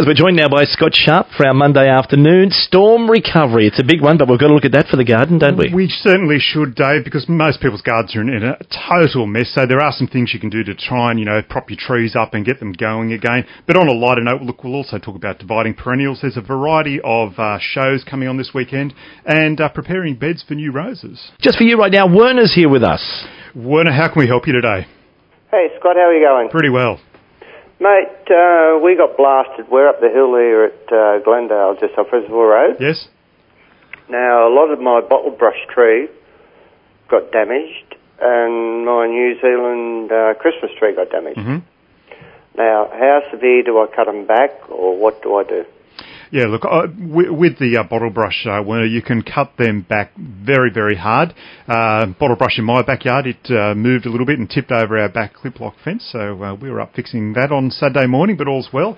As we're joined now by Scott Sharp for our Monday afternoon storm recovery. It's a big one, but we've got to look at that for the garden, don't we? We certainly should, Dave, because most people's gardens are in, in a total mess. So there are some things you can do to try and you know prop your trees up and get them going again. But on a lighter note, look, we'll also talk about dividing perennials. There's a variety of uh, shows coming on this weekend and uh, preparing beds for new roses. Just for you right now, Werner's here with us. Werner, how can we help you today? Hey Scott, how are you going? Pretty well. Mate, uh, we got blasted. We're up the hill here at uh, Glendale, just off Reservoir Road. Yes. Now, a lot of my bottle brush tree got damaged, and my New Zealand uh, Christmas tree got damaged. Mm-hmm. Now, how severe do I cut them back, or what do I do? Yeah, look, uh, with, with the uh, bottle brush, uh, Werner, you can cut them back very, very hard. Uh, bottle brush in my backyard, it uh, moved a little bit and tipped over our back clip lock fence, so uh, we were up fixing that on Saturday morning, but all's well.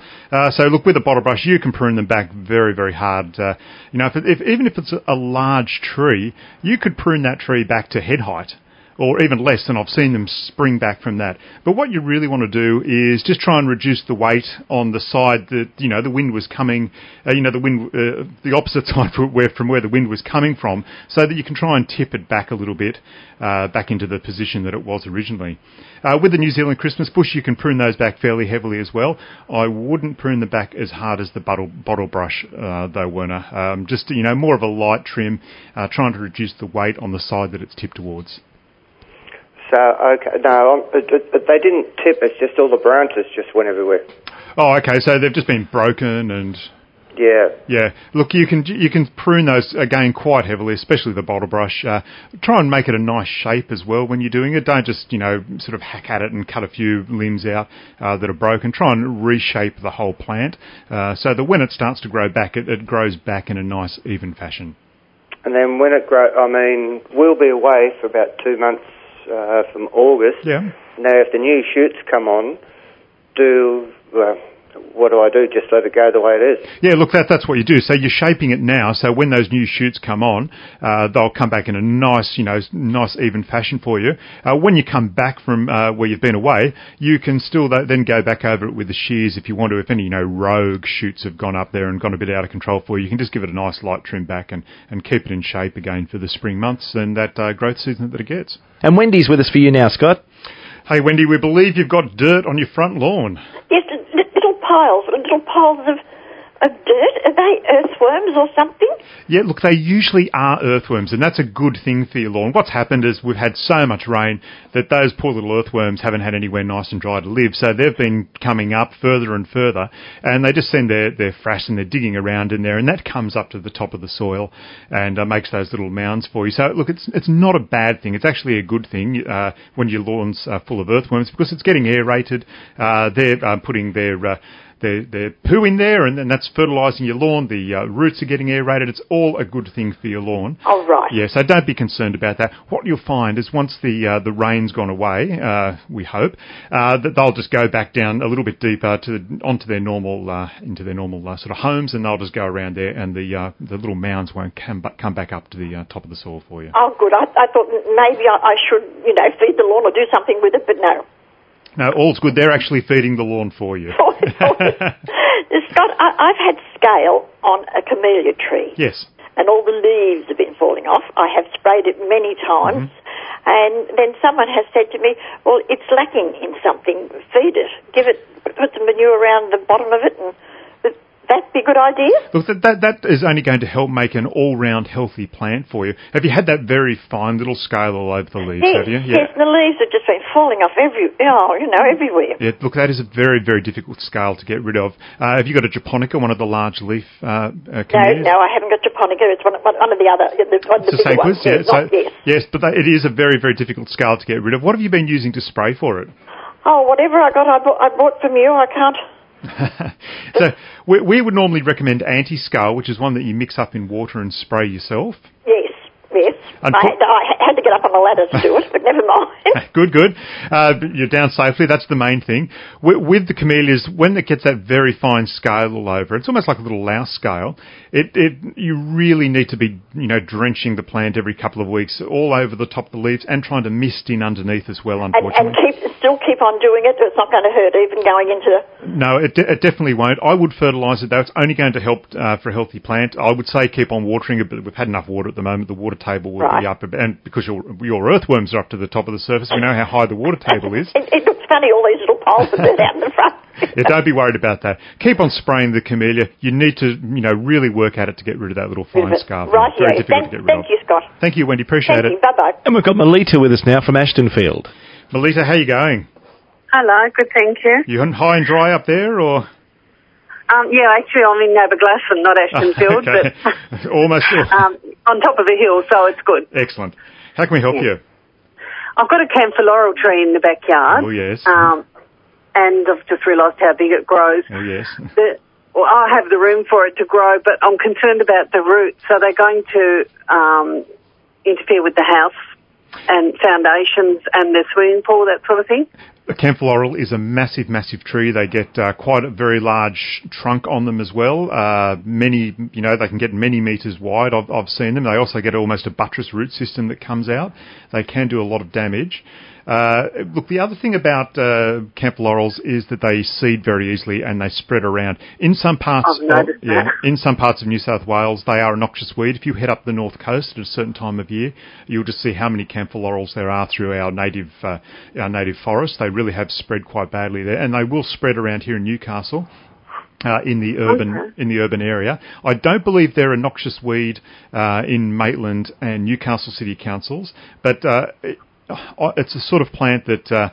So look, with a bottle brush, you can prune them back very, very hard. You know, if, if, even if it's a large tree, you could prune that tree back to head height or even less, and I've seen them spring back from that. But what you really want to do is just try and reduce the weight on the side that you know the wind was coming, uh, you know the wind, uh, the opposite side from where from where the wind was coming from, so that you can try and tip it back a little bit, uh, back into the position that it was originally. Uh, with the New Zealand Christmas bush, you can prune those back fairly heavily as well. I wouldn't prune them back as hard as the bottle, bottle brush, uh, though, Werner. Um, just you know more of a light trim, uh, trying to reduce the weight on the side that it's tipped towards. So, okay, no, they didn't tip. It's just all the branches just went everywhere. Oh, okay. So they've just been broken and Yeah. yeah. Look, you can you can prune those again quite heavily, especially the bottle brush. Uh, try and make it a nice shape as well when you're doing it. Don't just you know sort of hack at it and cut a few limbs out uh, that are broken. Try and reshape the whole plant uh, so that when it starts to grow back, it, it grows back in a nice even fashion. And then when it grow, I mean, we'll be away for about two months uh, from August. Yeah. Now, if the new shoots come on, do uh, what do I do? Just let it go the way it is. Yeah, look, that, that's what you do. So you're shaping it now. So when those new shoots come on, uh, they'll come back in a nice, you know, nice even fashion for you. Uh, when you come back from uh, where you've been away, you can still th- then go back over it with the shears if you want to. If any, you know, rogue shoots have gone up there and gone a bit out of control for you, you can just give it a nice light trim back and, and keep it in shape again for the spring months and that uh, growth season that it gets. And Wendy's with us for you now, Scott. Hey, Wendy, we believe you've got dirt on your front lawn. Yes, li- li- little piles, little piles of, of dirt. Are they earthworms or something? Yeah, look, they usually are earthworms, and that's a good thing for your lawn. What's happened is we've had so much rain that those poor little earthworms haven't had anywhere nice and dry to live, so they've been coming up further and further, and they just send their, their frass and they're digging around in there, and that comes up to the top of the soil and uh, makes those little mounds for you. So, look, it's, it's not a bad thing. It's actually a good thing uh, when your lawn's uh, full of earthworms because it's getting aerated. Uh, they're uh, putting their their, their poo in there, and, and that's fertilising your lawn. The uh, roots are getting aerated. It's all a good thing for your lawn. Oh, right. Yeah, so don't be concerned about that. What you'll find is once the uh, the rain's gone away, uh, we hope uh, that they'll just go back down a little bit deeper to onto their normal uh, into their normal uh, sort of homes, and they'll just go around there, and the uh, the little mounds won't come back, come back up to the uh, top of the soil for you. Oh, good. I, I thought maybe I, I should, you know, feed the lawn or do something with it, but no. No, all's good. They're actually feeding the lawn for you. Scott, I, I've had scale on a camellia tree. yes. and all the leaves have been falling off. I have sprayed it many times, mm-hmm. and then someone has said to me, "Well, it's lacking in something. Feed it. Give it. Put some manure around the bottom of it, and that be a good idea?" Look, that, that, that is only going to help make an all-round healthy plant for you. Have you had that very fine little scale all over the leaves, Yes, have you? yes, the leaves have just been falling off every, oh, you know, everywhere. Yeah, look, that is a very, very difficult scale to get rid of. Uh, have you got a japonica, one of the large leaf uh, uh, No, no, I haven't got japonica. It's one, one, one of the other, the, one the a bigger ones. Yeah. Yes, So, yes. yes, but that, it is a very, very difficult scale to get rid of. What have you been using to spray for it? Oh, whatever I got, I bought, I bought from you. I can't. so we, we would normally recommend anti-scale, which is one that you mix up in water and spray yourself. Yes, yes. And I had, to, I had to get up on the ladder to do it, but never mind. good, good. Uh, you're down safely. That's the main thing. With, with the camellias, when it gets that very fine scale all over, it's almost like a little louse scale. It, it, you really need to be, you know, drenching the plant every couple of weeks, all over the top of the leaves, and trying to mist in underneath as well. Unfortunately. and keep still keep on doing it. It's not going to hurt even going into. No, it, it definitely won't. I would fertilise it though. It's only going to help uh, for a healthy plant. I would say keep on watering it, but we've had enough water at the moment. The water table will Right. be up, and because your your earthworms are up to the top of the surface, we know how high the water table is. It, it looks funny, all these little poles that burn out in the front. Yeah, don't be worried about that. Keep on spraying the camellia. You need to, you know, really work at it to get rid of that little fine scarf. Right, Very yeah. difficult Thank, to get rid thank of. you, Scott. Thank you, Wendy. Appreciate Thank it. Bye bye. And we've got Melita with us now from Ashtonfield. Melita, how are you going? Hello, good, thank you. You high and dry up there, or Um, yeah, actually, I'm in Aberglasslyn, not Ashtonfield, okay. but almost um, on top of a hill, so it's good. excellent. How can we help you? I've got a camphor laurel tree in the backyard. Oh yes. Um, and I've just realised how big it grows. oh yes. The, well, I have the room for it to grow, but I'm concerned about the roots. Are they going to um, interfere with the house and foundations and the swimming pool, that sort of thing? The camphor laurel is a massive, massive tree. They get uh, quite a very large trunk on them as well. Uh, many, you know, they can get many meters wide. I've, I've seen them. They also get almost a buttress root system that comes out. They can do a lot of damage. Uh, look, the other thing about uh, camphor laurels is that they seed very easily and they spread around. In some parts, of, yeah, in some parts of New South Wales, they are a noxious weed. If you head up the north coast at a certain time of year, you'll just see how many camphor laurels there are through our native uh, our native forest. They really have spread quite badly there, and they will spread around here in Newcastle. Uh, in the urban Okay. in the urban area, I don't believe they're a noxious weed uh, in Maitland and Newcastle City councils, but uh, it's a sort of plant that uh,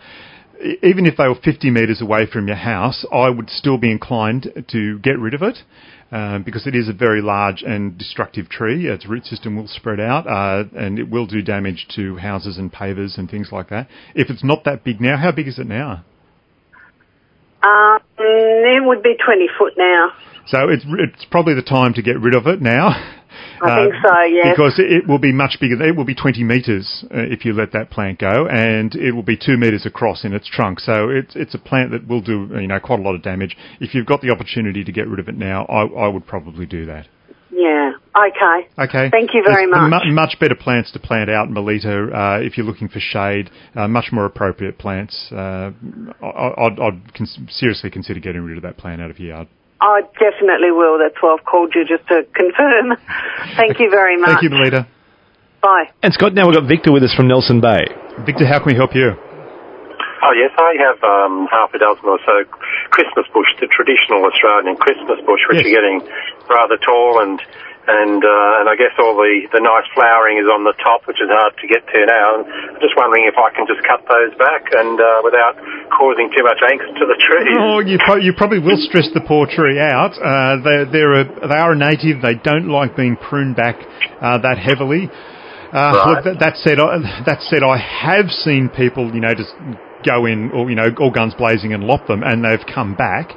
even if they were 50 metres away from your house, I would still be inclined to get rid of it. Um, because it is a very large and destructive tree, its root system will spread out uh, and it will do damage to houses and pavers and things like that. If it's not that big now, how big is it now? Um, it would be 20 foot now. So it's it's probably the time to get rid of it now. I think so, yes. Because it, will be much bigger. It will be 20 metres uh, if you let that plant go, and it will be two metres across in its trunk. So it's it's a plant that will do you know quite a lot of damage. If you've got the opportunity to get rid of it now, I, I would probably do that. Yeah, okay. Okay. Thank you very There's much. mu- much better plants to plant out in Melita uh, if you're looking for shade. Uh, much more appropriate plants. Uh, I, I'd, I'd cons- seriously consider getting rid of that plant out of your yard. I definitely will. That's why I've called you just to confirm. Thank you very much. Thank you, Melita. Bye. And Scott, now we've got Victor with us from Nelson Bay. Victor, how can we help you? Oh yes, I have um, half a dozen or so Christmas bush, the traditional Australian Christmas bush, which Yes. are getting rather tall and and uh, and I guess all the the nice flowering is on the top, which is hard to get to now. And I'm just wondering if I can just cut those back and uh, without causing too much angst to the tree. Oh, you, pro- you probably will stress the poor tree out. Uh, they're, they're a, they are a native. They don't like being pruned back uh, that heavily. Uh, Right. look, that, that said, I, that said, I have seen people, you know, just go in or you know, all guns blazing and lop them, and they've come back.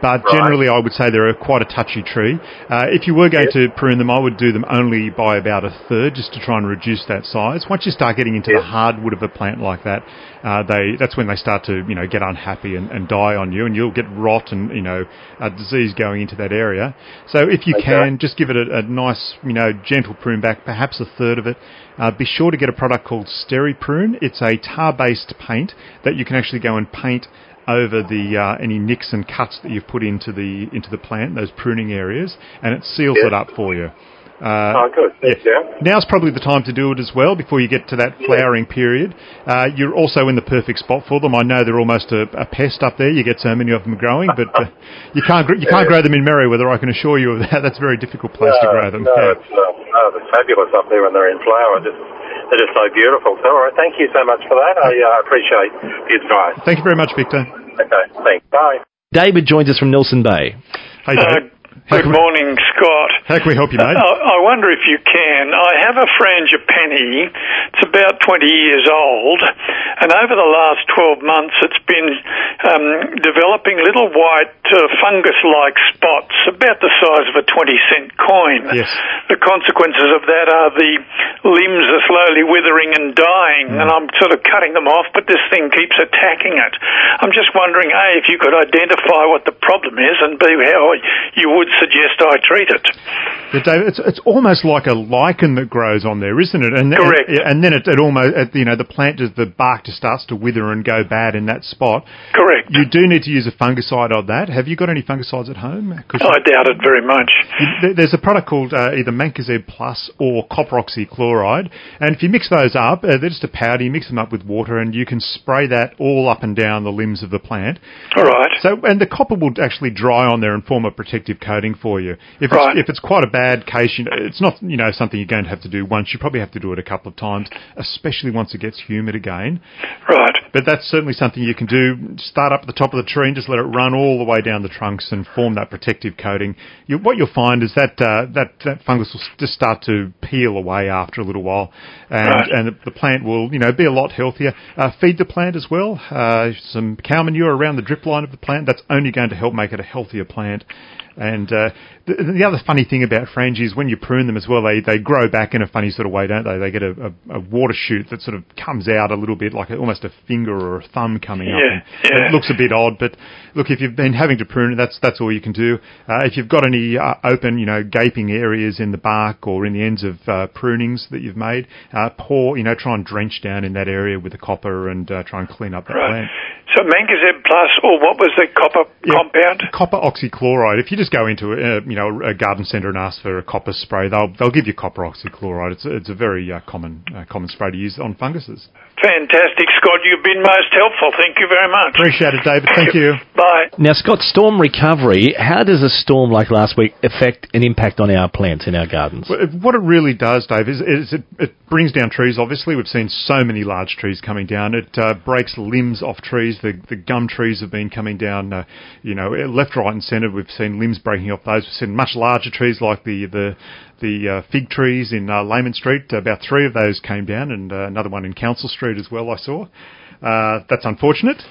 But Right. generally, I would say they're a, quite a touchy tree. Uh, if you were going to prune them, I would do them only by about a third, just to try and reduce that size. Once you start getting into the hardwood of a plant like that, uh, they that's when they start to you know get unhappy and, and die on you, and you'll get rot and you know a disease going into that area. So if you Okay. can, just give it a, a nice you know gentle prune back, perhaps a third of it. Uh, be sure to get a product called Steri Prune. It's a tar-based paint that you can actually go and paint over the uh, any nicks and cuts that you've put into the into the plant, those pruning areas, and it seals Yeah. it up for you. Uh, Oh, good. Thank you. Now's probably the time to do it as well before you get to that flowering period. Uh, you're also in the perfect spot for them. I know they're almost a, a pest up there. You get so many of them growing, but uh, you can't you can't grow them in Merewether. I can assure you of that. That's a very difficult place to grow them. No, Yeah. it's, uh, oh, they're fabulous up there when they're in flower. Just, they're just so beautiful. So, all right, thank you so much for that. I uh, appreciate the advice. Thank you very much, Victor. Okay, thanks. Bye. David joins us from Nelson Bay. Hey, Dave. Uh, Uh, How good morning, Scott. How can we help you, mate? I, I wonder if you can. I have a frangipani. It's about 20 years old, and over the last 12 months, it's been um, developing little white uh, fungus-like spots, about the size of a 20 cent coin. Yes. The consequences of that are the limbs are slowly withering and dying, and I'm sort of cutting them off, but this thing keeps attacking it. I'm just wondering, A, if you could identify what the problem is, and B, how you would suggest I treat it. Yeah, David, it's, it's almost like a lichen that grows on there, isn't it? And, Correct. And, and then it, it almost, it, you know, the plant, just, the bark just starts to wither and go bad in that spot. Correct. You do need to use a fungicide on that. Have you got any fungicides at home? I doubt it very much. you- there's a product called uh, either Mancozeb Plus or copper oxychloride, and if you mix those up, uh, they're just a powder. You mix them up with water, and you can spray that all up and down the limbs of the plant. All right. So, and the copper will actually dry on there and form a protective coating for you. If Right. it's, if it's quite a bad case, you know, it's not you know something you're going to have to do once. You probably have to do it a couple of times, especially once it gets humid again. Right. But that's certainly something you can do. Start up at the top of the tree and just let it run all the way down the trunks and form that protective coating. You, what you'll find is that uh, that that fungus will just start to peel away after a little while, and Right. and the, the plant will you know be a lot healthier. Uh, feed the plant as well. Uh, some cow manure around the drip line of the plant. That's only going to help make it a healthier plant. And uh, the, the other funny thing about frangie is when you prune them as well, they, they grow back in a funny sort of way, don't they? They get a, a, a water shoot that sort of comes out a little bit like a, almost a finger or a thumb coming up. Yeah, And yeah. It looks a bit odd, but look, if you've been having to prune it, that's that's all you can do. Uh, if you've got any uh, open, you know, gaping areas in the bark or in the ends of uh, prunings that you've made, uh, pour, you know, try and drench down in that area with the copper and uh, try and clean up that Right. plant. So Mancozeb Plus, or what was the copper Yeah, compound? Copper oxychloride. If you just go into a, you know a garden centre and ask for a copper spray, they'll they'll give you copper oxychloride. It's a, it's a very uh, common uh, common spray to use on funguses. Fantastic, Scott. You've been most helpful. Thank you very much. Appreciate it, David. Thank you. Bye. Now, Scott, storm recovery, how does a storm like last week affect and impact on our plants in our gardens? What it really does, Dave, is, is it, it brings down trees. Obviously, we've seen so many large trees coming down. It uh, breaks limbs off trees. The, the gum trees have been coming down, uh, you know, left, right, and centre. We've seen limbs breaking off those. We've seen much larger trees like the the the uh, fig trees in uh, Laman Street. About three of those came down, and uh, another one in Council Street as well. I saw. Uh, that's unfortunate.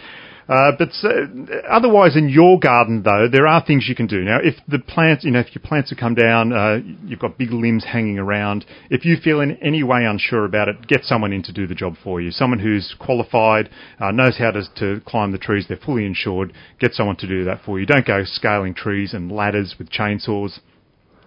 Uh, but uh, otherwise, in your garden, though, there are things you can do. Now, if the plants, you know, if your plants have come down, uh, you've got big limbs hanging around. If you feel in any way unsure about it, get someone in to do the job for you. Someone who's qualified, uh, knows how to, to climb the trees. They're fully insured. Get someone to do that for you. Don't go scaling trees and ladders with chainsaws.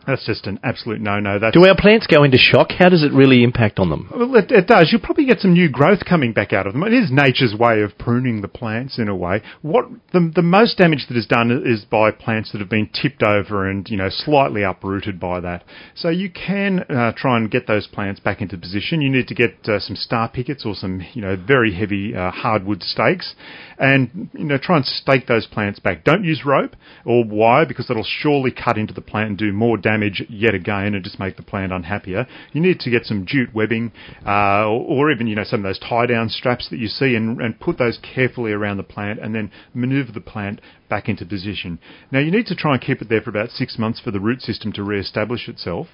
That's just an absolute no-no. That's Do our plants go into shock? How does it really impact on them? well, it, it does. You'll probably get some new growth coming back out of them. It is nature's way of pruning the plants in a way. What the, the most damage that is done is by plants that have been tipped over and you know slightly uprooted by that. So you can uh, try and get those plants back into position. You need to get uh, some star pickets or some you know very heavy uh, hardwood stakes, and you know try and stake those plants back. Don't use rope or wire because it'll surely cut into the plant and do more damage yet again and just make the plant unhappier. You need to get some jute webbing uh, or, or even you know some of those tie down straps that you see and, and put those carefully around the plant and then maneuver the plant back into position. Now you need to try and keep it there for about six months for the root system to re-establish itself.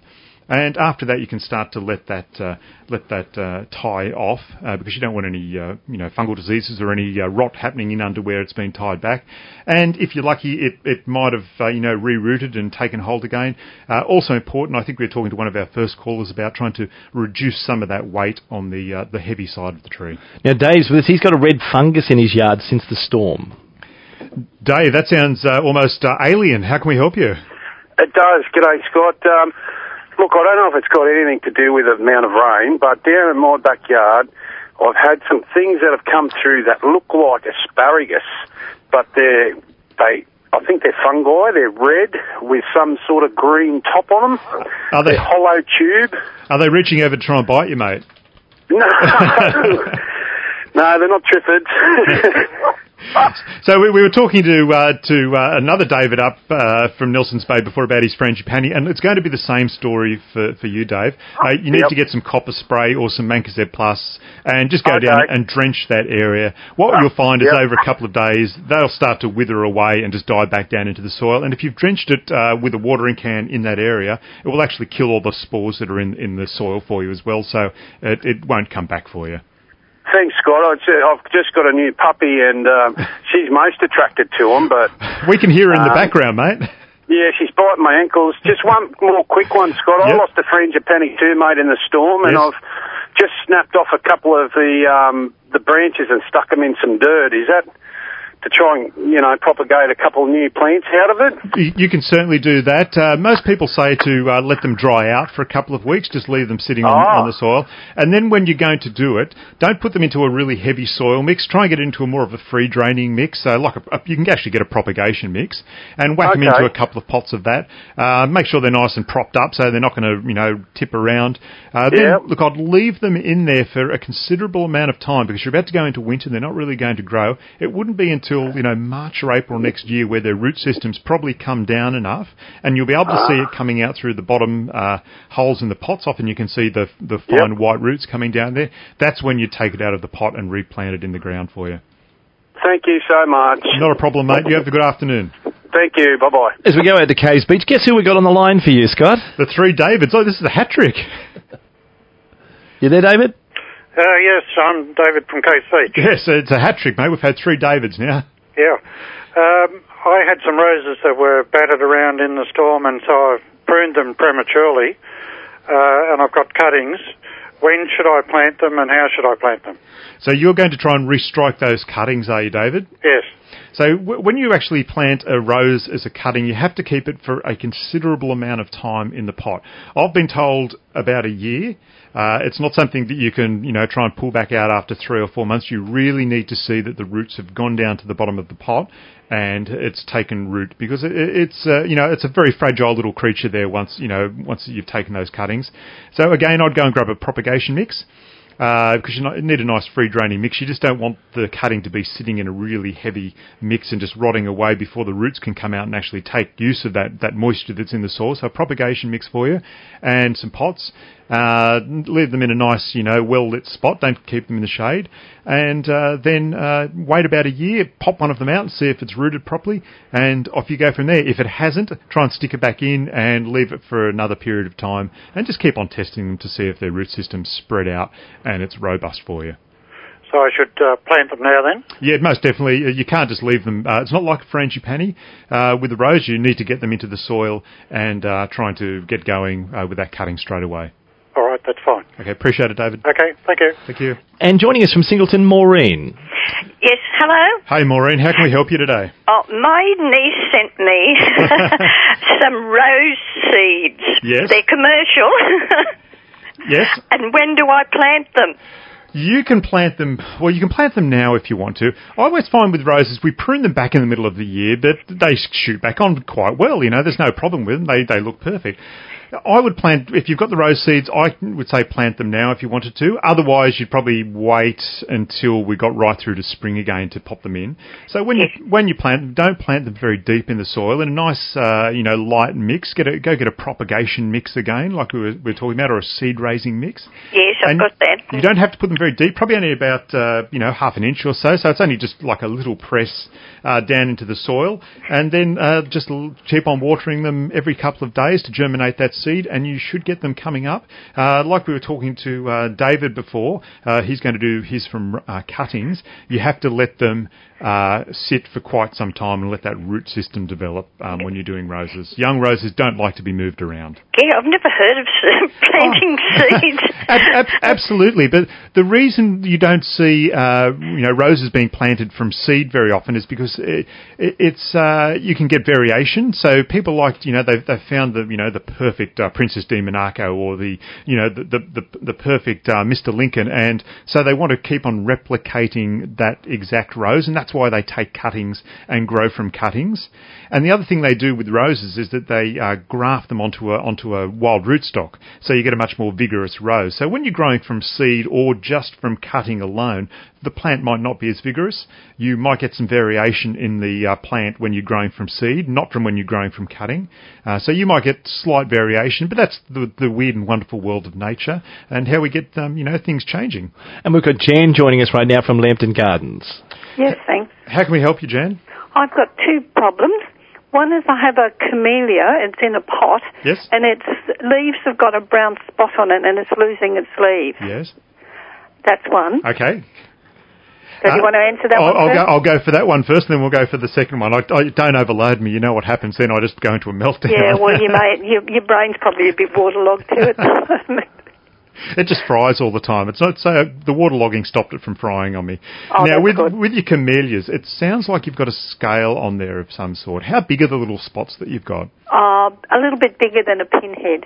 And after that, you can start to let that uh, let that uh, tie off uh, because you don't want any uh, you know fungal diseases or any uh, rot happening in under where it's been tied back. And if you're lucky, it, it might have uh, you know rerouted and taken hold again. Uh, also important, I think we were talking to one of our first callers about trying to reduce some of that weight on the uh, the heavy side of the tree. Now, Dave's with us. He's got a red fungus in his yard since the storm. Dave, that sounds uh, almost uh, alien. How can we help you? It does. G'day, Scott. Um, look, I don't know if it's got anything to do with the amount of rain, but down in my backyard, I've had some things that have come through that look like asparagus, but they're they. I think they're fungi. They're red with some sort of green top on them. Are they They're hollow tube. are they reaching over to try and bite you, mate? No, no, they're not triffids. So we, we were talking to uh, to uh, another David up uh, from Nelson's Bay before about his frangipani, and it's going to be the same story for, for you, Dave. Uh, you need Yep. to get some copper spray or some Mancozeb Plus, and just go Okay. down and drench that area. What you'll find is over a couple of days they'll start to wither away and just die back down into the soil. And if you've drenched it uh, with a watering can in that area, it will actually kill all the spores that are in in the soil for you as well. So it, it won't come back for you. Thanks, Scott. I'd say I've just got a new puppy, and um, she's most attracted to him. but. We can hear her in the Um, background, mate. Yeah, she's biting my ankles. Just one more quick one, Scott. I lost a frangipani too, mate, in the storm, and Yes. I've just snapped off a couple of the um, the branches and stuck them in some dirt. Is that to try and, you know, propagate a couple of new plants out of it? You, can certainly do that. Uh, most people say to uh, let them dry out for a couple of weeks, just leave them sitting on, Ah. on the soil. And then when you're going to do it, don't put them into a really heavy soil mix. Try and get into a more of a free draining mix. So like a, you can actually get a propagation mix and whack them into a couple of pots of that. Uh, make sure they're nice and propped up so they're not going to, you know, tip around. Uh, then, Yep. look, I'd leave them in there for a considerable amount of time because you're about to go into winter. They're not really going to grow. It wouldn't be until, you know, March or April next year where their root systems probably come down enough and you'll be able to see it coming out through the bottom uh, holes in the pots. Often you can see the, the fine white roots coming down there. That's when you take it out of the pot and replant it in the ground for you. Thank you so much. Not a problem, mate. You have a good afternoon. Thank you. Bye bye. As we go out to Caves Beach, guess who we got on the line for you, Scott? The three Davids. Oh, this is a hat trick. You there, David? Uh, yes, I'm David from Beach. Yes, it's a hat trick, mate. We've had three Davids now. Yeah. Um, I had some roses that were battered around in the storm, and so I pruned them prematurely, uh, and I've got cuttings. When should I plant them, and how should I plant them? So you're going to try and restrike those cuttings, are you, David? Yes. So w- when you actually plant a rose as a cutting, you have to keep it for a considerable amount of time in the pot. I've been told about a year. Uh, it's not something that you can, you know, try and pull back out after three or four months. You really need to see that the roots have gone down to the bottom of the pot and it's taken root because it, it's, uh, you know, it's a very fragile little creature there once, you know, once you've taken those cuttings. So again, I'd go and grab a propagation mix uh, because you not- you need a nice free draining mix. You just don't want the cutting to be sitting in a really heavy mix and just rotting away before the roots can come out and actually take use of that, that moisture that's in the soil. So a propagation mix for you and some pots. Uh, leave them in a nice, you know, well lit spot. Don't keep them in the shade. And uh, then uh, wait about a year, pop one of them out and see if it's rooted properly. And off you go from there. If it hasn't, try and stick it back in and leave it for another period of time. And just keep on testing them to see if their root system's spread out and it's robust for you. So I should uh, plant them now then? Yeah, most definitely. Uh, You can't just leave them. Uh, it's not like a frangipani. Uh, with the rose, you need to get them into the soil and uh, trying to get going uh, with that cutting straight away. All right, that's fine. Okay, appreciate it, David. Okay, thank you. Thank you. And joining us from Singleton, Maureen. Yes, hello. Hey, Maureen, how can we help you today? Oh, my niece sent me some rose seeds. Yes. They're commercial. Yes. and when do I plant them? You can plant them, well, you can plant them now if you want to. I always find with roses, we prune them back in the middle of the year, but they shoot back on quite well, you know, there's no problem with them. They, they look perfect. I would plant, if you've got the rose seeds, I would say plant them now if you wanted to. Otherwise, you'd probably wait until we got right through to spring again to pop them in. So when you, when you plant them, don't plant them very deep in the soil. In a nice, uh, you know, light mix, get a, go get a propagation mix again, like we were, we were talking about, or a seed raising mix. Yes, I've And got that. You don't have to put them very deep, probably only about uh, you know half an inch or so. So it's only just like a little press uh, down into the soil, and then uh, just keep on watering them every couple of days to germinate that seed, and you should get them coming up. Uh, like we were talking to uh, David before, uh, he's going to do his from uh, cuttings. You have to let them uh, sit for quite some time and let that root system develop um, when you're doing roses. Young roses don't like to be moved around. Yeah, I've never heard of planting seeds. Ab- ab- absolutely, but the reason you don't see uh, you know roses being planted from seed very often is because it, it, it's uh, you can get variation. So people like you know they've, they've found the you know the perfect uh, Princesse de Monaco or the you know the the, the, the perfect uh, Mr Lincoln, and so they want to keep on replicating that exact rose, and that's why they take cuttings and grow from cuttings. And the other thing they do with roses is that they uh, graft them onto a onto a wild rootstock, so you get a much more vigorous rose. So when you're growing from seed or just from cutting alone, the plant might not be as vigorous. You might get some variation in the uh, plant when you're growing from seed, not from when you're growing from cutting. Uh, so you might get slight variation, but that's the, the weird and wonderful world of nature and how we get um, you know things changing. And we've got Jan joining us right now from Lambton Gardens. Yes, thanks. How can we help you, Jan? I've got two problems. One is I have a camellia. It's in a pot. Yes. And its leaves have got a brown spot on it, and it's losing its leaves. Yes. That's one. Okay. So do you Uh, want to answer that I'll, one I'll go. I'll go for that one first, and then we'll go for the second one. I, I don't overload me. You know what happens then? I just go into a meltdown. Yeah, well, you may, your, your brain's probably a bit waterlogged too at the moment. it just fries all the time. It's not so the waterlogging stopped it from frying on me. Oh, now with good. with your camellias, it sounds like you've got a scale on there of some sort. How big are the little spots that you've got? Uh, a little bit bigger than a pinhead.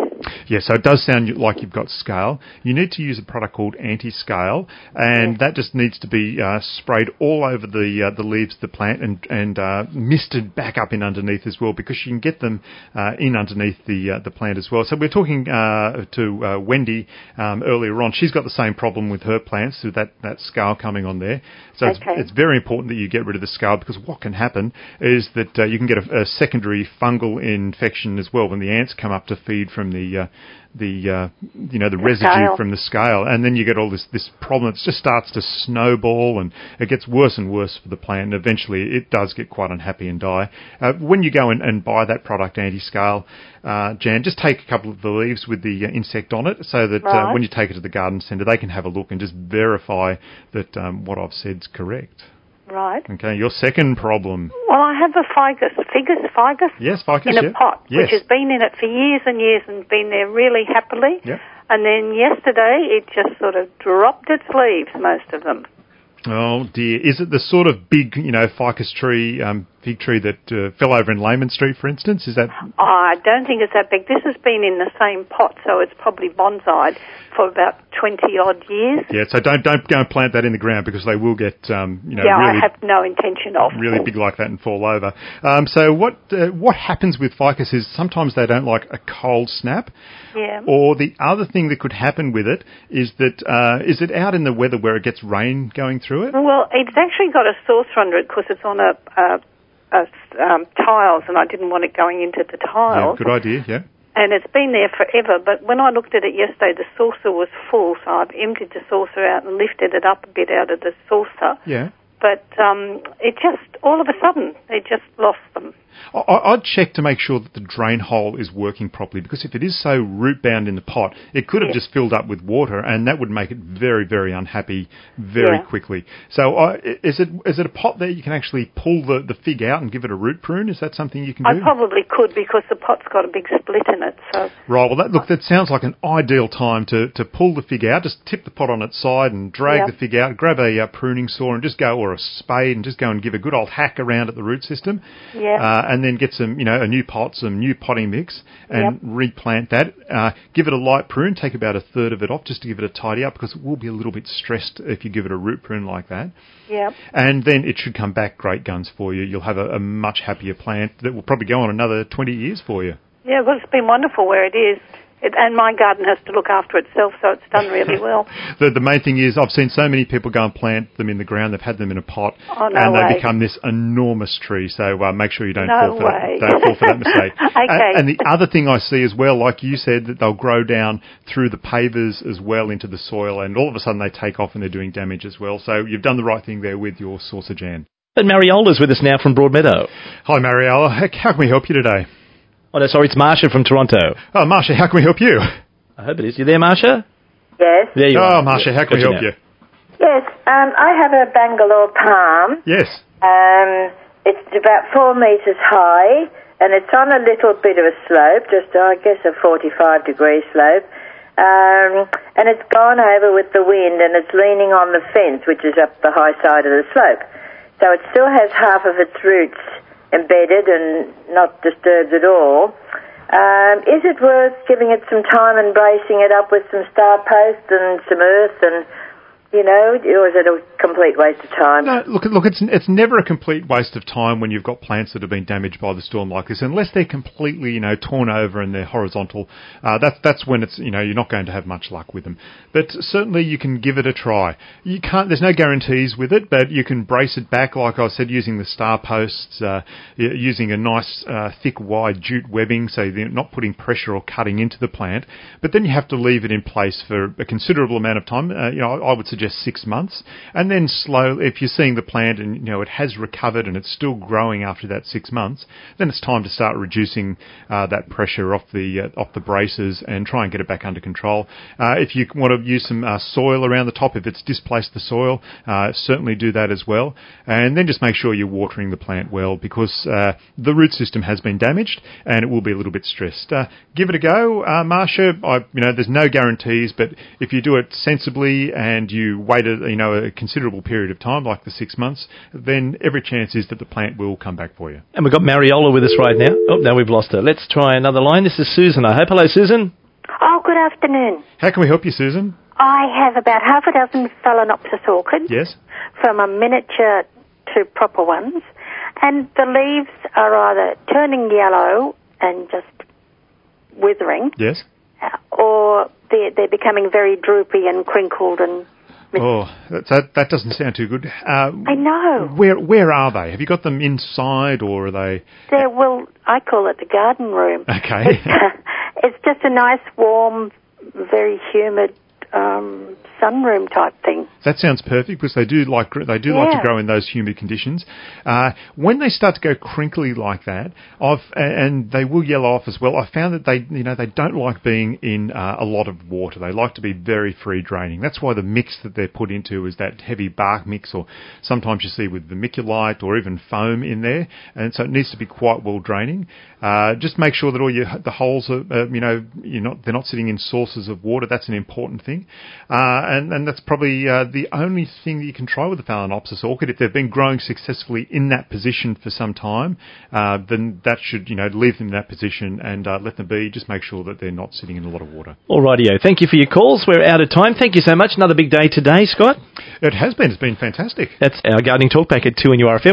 Yeah, so it does sound like you've got scale. You need to use a product called anti-scale, and that just needs to be uh, sprayed all over the uh, the leaves of the plant and and uh, misted back up in underneath as well, because you can get them uh, in underneath the uh, the plant as well. So we're talking uh, to uh, Wendy um, earlier on. She's got the same problem with her plants with that that scale coming on there. So it's, Okay. it's very important that you get rid of the scale because what can happen is that uh, you can get a, a secondary fungal infection as well when the ants come up to feed from the uh, the uh, you know the, residue scale. from the scale, and then you get all this this problem. It just starts to snowball, and it gets worse and worse for the plant. And eventually, it does get quite unhappy and die. Uh, when you go and, and buy that product, anti-scale, uh, Jan, just take a couple of the leaves with the uh, insect on it, so that uh, Right. when you take it to the garden centre, they can have a look and just verify that um, what I've said is correct. Right. Okay, your second problem. Well, I have a ficus, figus, ficus Yes, ficus. in a yeah. pot, Yes. which has been in it for years and years and been there really happily. Yep. And then yesterday, it just sort of dropped its leaves, most of them. Oh dear, is it the sort of big, you know, ficus tree, um, fig tree that uh, fell over in Laman Street, for instance? Is that? I don't think it's that big. This has been in the same pot, so it's probably bonsaied for about 20 odd years. Yeah. So don't don't go and plant that in the ground because they will get, um, you know, yeah, really I have no intention of. really big like that and fall over. Um, so what uh, what happens with ficus is sometimes they don't like a cold snap. Yeah. Or the other thing that could happen with it is that uh, is it out in the weather where it gets rain going through it? Well, it's actually got a saucer under it because it's on a, a um, tiles, and I didn't want it going into the Yeah, tiles. good idea. Yeah. and it's been there forever. But when I looked at it yesterday, the saucer was full, so I've emptied the saucer out and lifted it up a bit out of the saucer. Yeah. But um, it just all of a sudden it just lost them. I- I- I'd check to make sure that the drain hole is working properly because if it is so root bound in the pot, it could have Yeah. just filled up with water and that would make it very, very unhappy very Yeah. quickly. So i- is it is it a pot that you can actually pull the, the fig out and give it a root prune? Is that something you can I do? probably could because the pot's got a big split in it. So Right, well, that, look, that sounds like an ideal time to, to pull the fig out. Just tip the pot on its side and drag Yep. the fig out. Grab a uh, pruning saw and just go, or a spade, and just go and give a good old hack around at the root system. Yep. Uh, and then get some, you know, a new pot, some new potting mix, and replant that. Uh, give it a light prune. Take about a third of it off just to give it a tidy up because it will be a little bit stressed if you give it a root prune like that. yeah, And then it should come back great guns for you. You'll have a, a much happier plant that will probably go on another 20 years for you. yeah. Well, it's been wonderful where it is. It, and my garden has to look after itself, so it's done really well. The, the main thing is I've seen so many people go and plant them in the ground. They've had them in a pot, Oh, no and they way. become this enormous tree. So uh, make sure you don't No fall for way. that. Don't fall for that mistake. Okay. And, and the other thing I see as well, like you said, that they'll grow down through the pavers as well into the soil, and all of a sudden they take off and they're doing damage as well. So you've done the right thing there with your saucer jan. But Mariola's with us now from Broadmeadow. Hi, Mariella. How, how can we help you today? Oh, no, sorry, it's Marsha from Toronto. Oh, Marsha, how can we help you? I hope it is. You there, Marsha? Yes. There you oh, are. Marsha, how can we help you? Yes. Um, I have a Bangalow palm. Yes. Um, it's about four metres high, and it's on a little bit of a slope, just I guess a 45 degree slope. Um, and it's gone over with the wind, and it's leaning on the fence, which is up the high side of the slope. So it still has half of its roots embedded and not disturbed at all. Um, is it worth giving it some time and bracing it up with some star post and some earth and, you know, or is it a complete waste of time? No, look, look, it's it's never a complete waste of time when you've got plants that have been damaged by the storm like this, unless they're completely, you know, torn over and they're horizontal. Uh, that's that's when it's, you know, you're not going to have much luck with them. But certainly you can give it a try. You can't. There's no guarantees with it, but you can brace it back, like I said, using the star posts, uh, using a nice uh, thick, wide jute webbing, so you're not putting pressure or cutting into the plant. But then you have to leave it in place for a considerable amount of time. Uh, you know, I, I would suggest suggest six months, and then slow. If you're seeing the plant and you know it has recovered and it's still growing after that six months, then it's time to start reducing uh, that pressure off the uh, off the braces and try and get it back under control. Uh, if you want to use some uh, soil around the top, if it's displaced the soil, uh, certainly do that as well, and then just make sure you're watering the plant well because uh, the root system has been damaged and it will be a little bit stressed. Give it a go, Marsha. I, you know, there's no guarantees, but if you do it sensibly and you wait a, you know a considerable period of time, like the six months, then every chance is that the plant will come back for you. And we've got Mariola with us right now. Oh, now we've lost her. Let's try another line. This is Susan, I hope. Hello, Susan. Oh, good afternoon. How can we help you, Susan? I have about half a dozen Phalaenopsis orchids, Yes. from a miniature to proper ones, and the leaves are either turning yellow and just withering, Yes. Uh, or they're, they're becoming very droopy and crinkled and Oh, that that, doesn't sound too good. Uh, I know. Where where are they? Have you got them inside or are they? They're, well, I call it the garden room. Okay. It's just a nice, warm, very humid um, sunroom type thing. That sounds perfect because they do like they do like to grow in those humid conditions. Uh, when they start to go crinkly like that, I've and they will yellow off as well. I found that they you know they don't like being in uh, a lot of water. They like to be very free draining. That's why the mix that they're put into is that heavy bark mix, or sometimes you see with vermiculite or even foam in there, and so it needs to be quite well draining. Uh, just make sure that all your the holes are uh, you know you're not they're not sitting in sources of water. That's an important thing, uh, and and that's probably uh, the only thing that you can try with the Phalaenopsis orchid. If they've been growing successfully in that position for some time, uh, then that should you know leave them in that position and uh, let them be. Just make sure that they're not sitting in a lot of water. Alrightio. Thank you for your calls. We're out of time. Thank you so much. Another big day today, Scott. It has been. It's been fantastic. That's our gardening talk back at 2NURFM.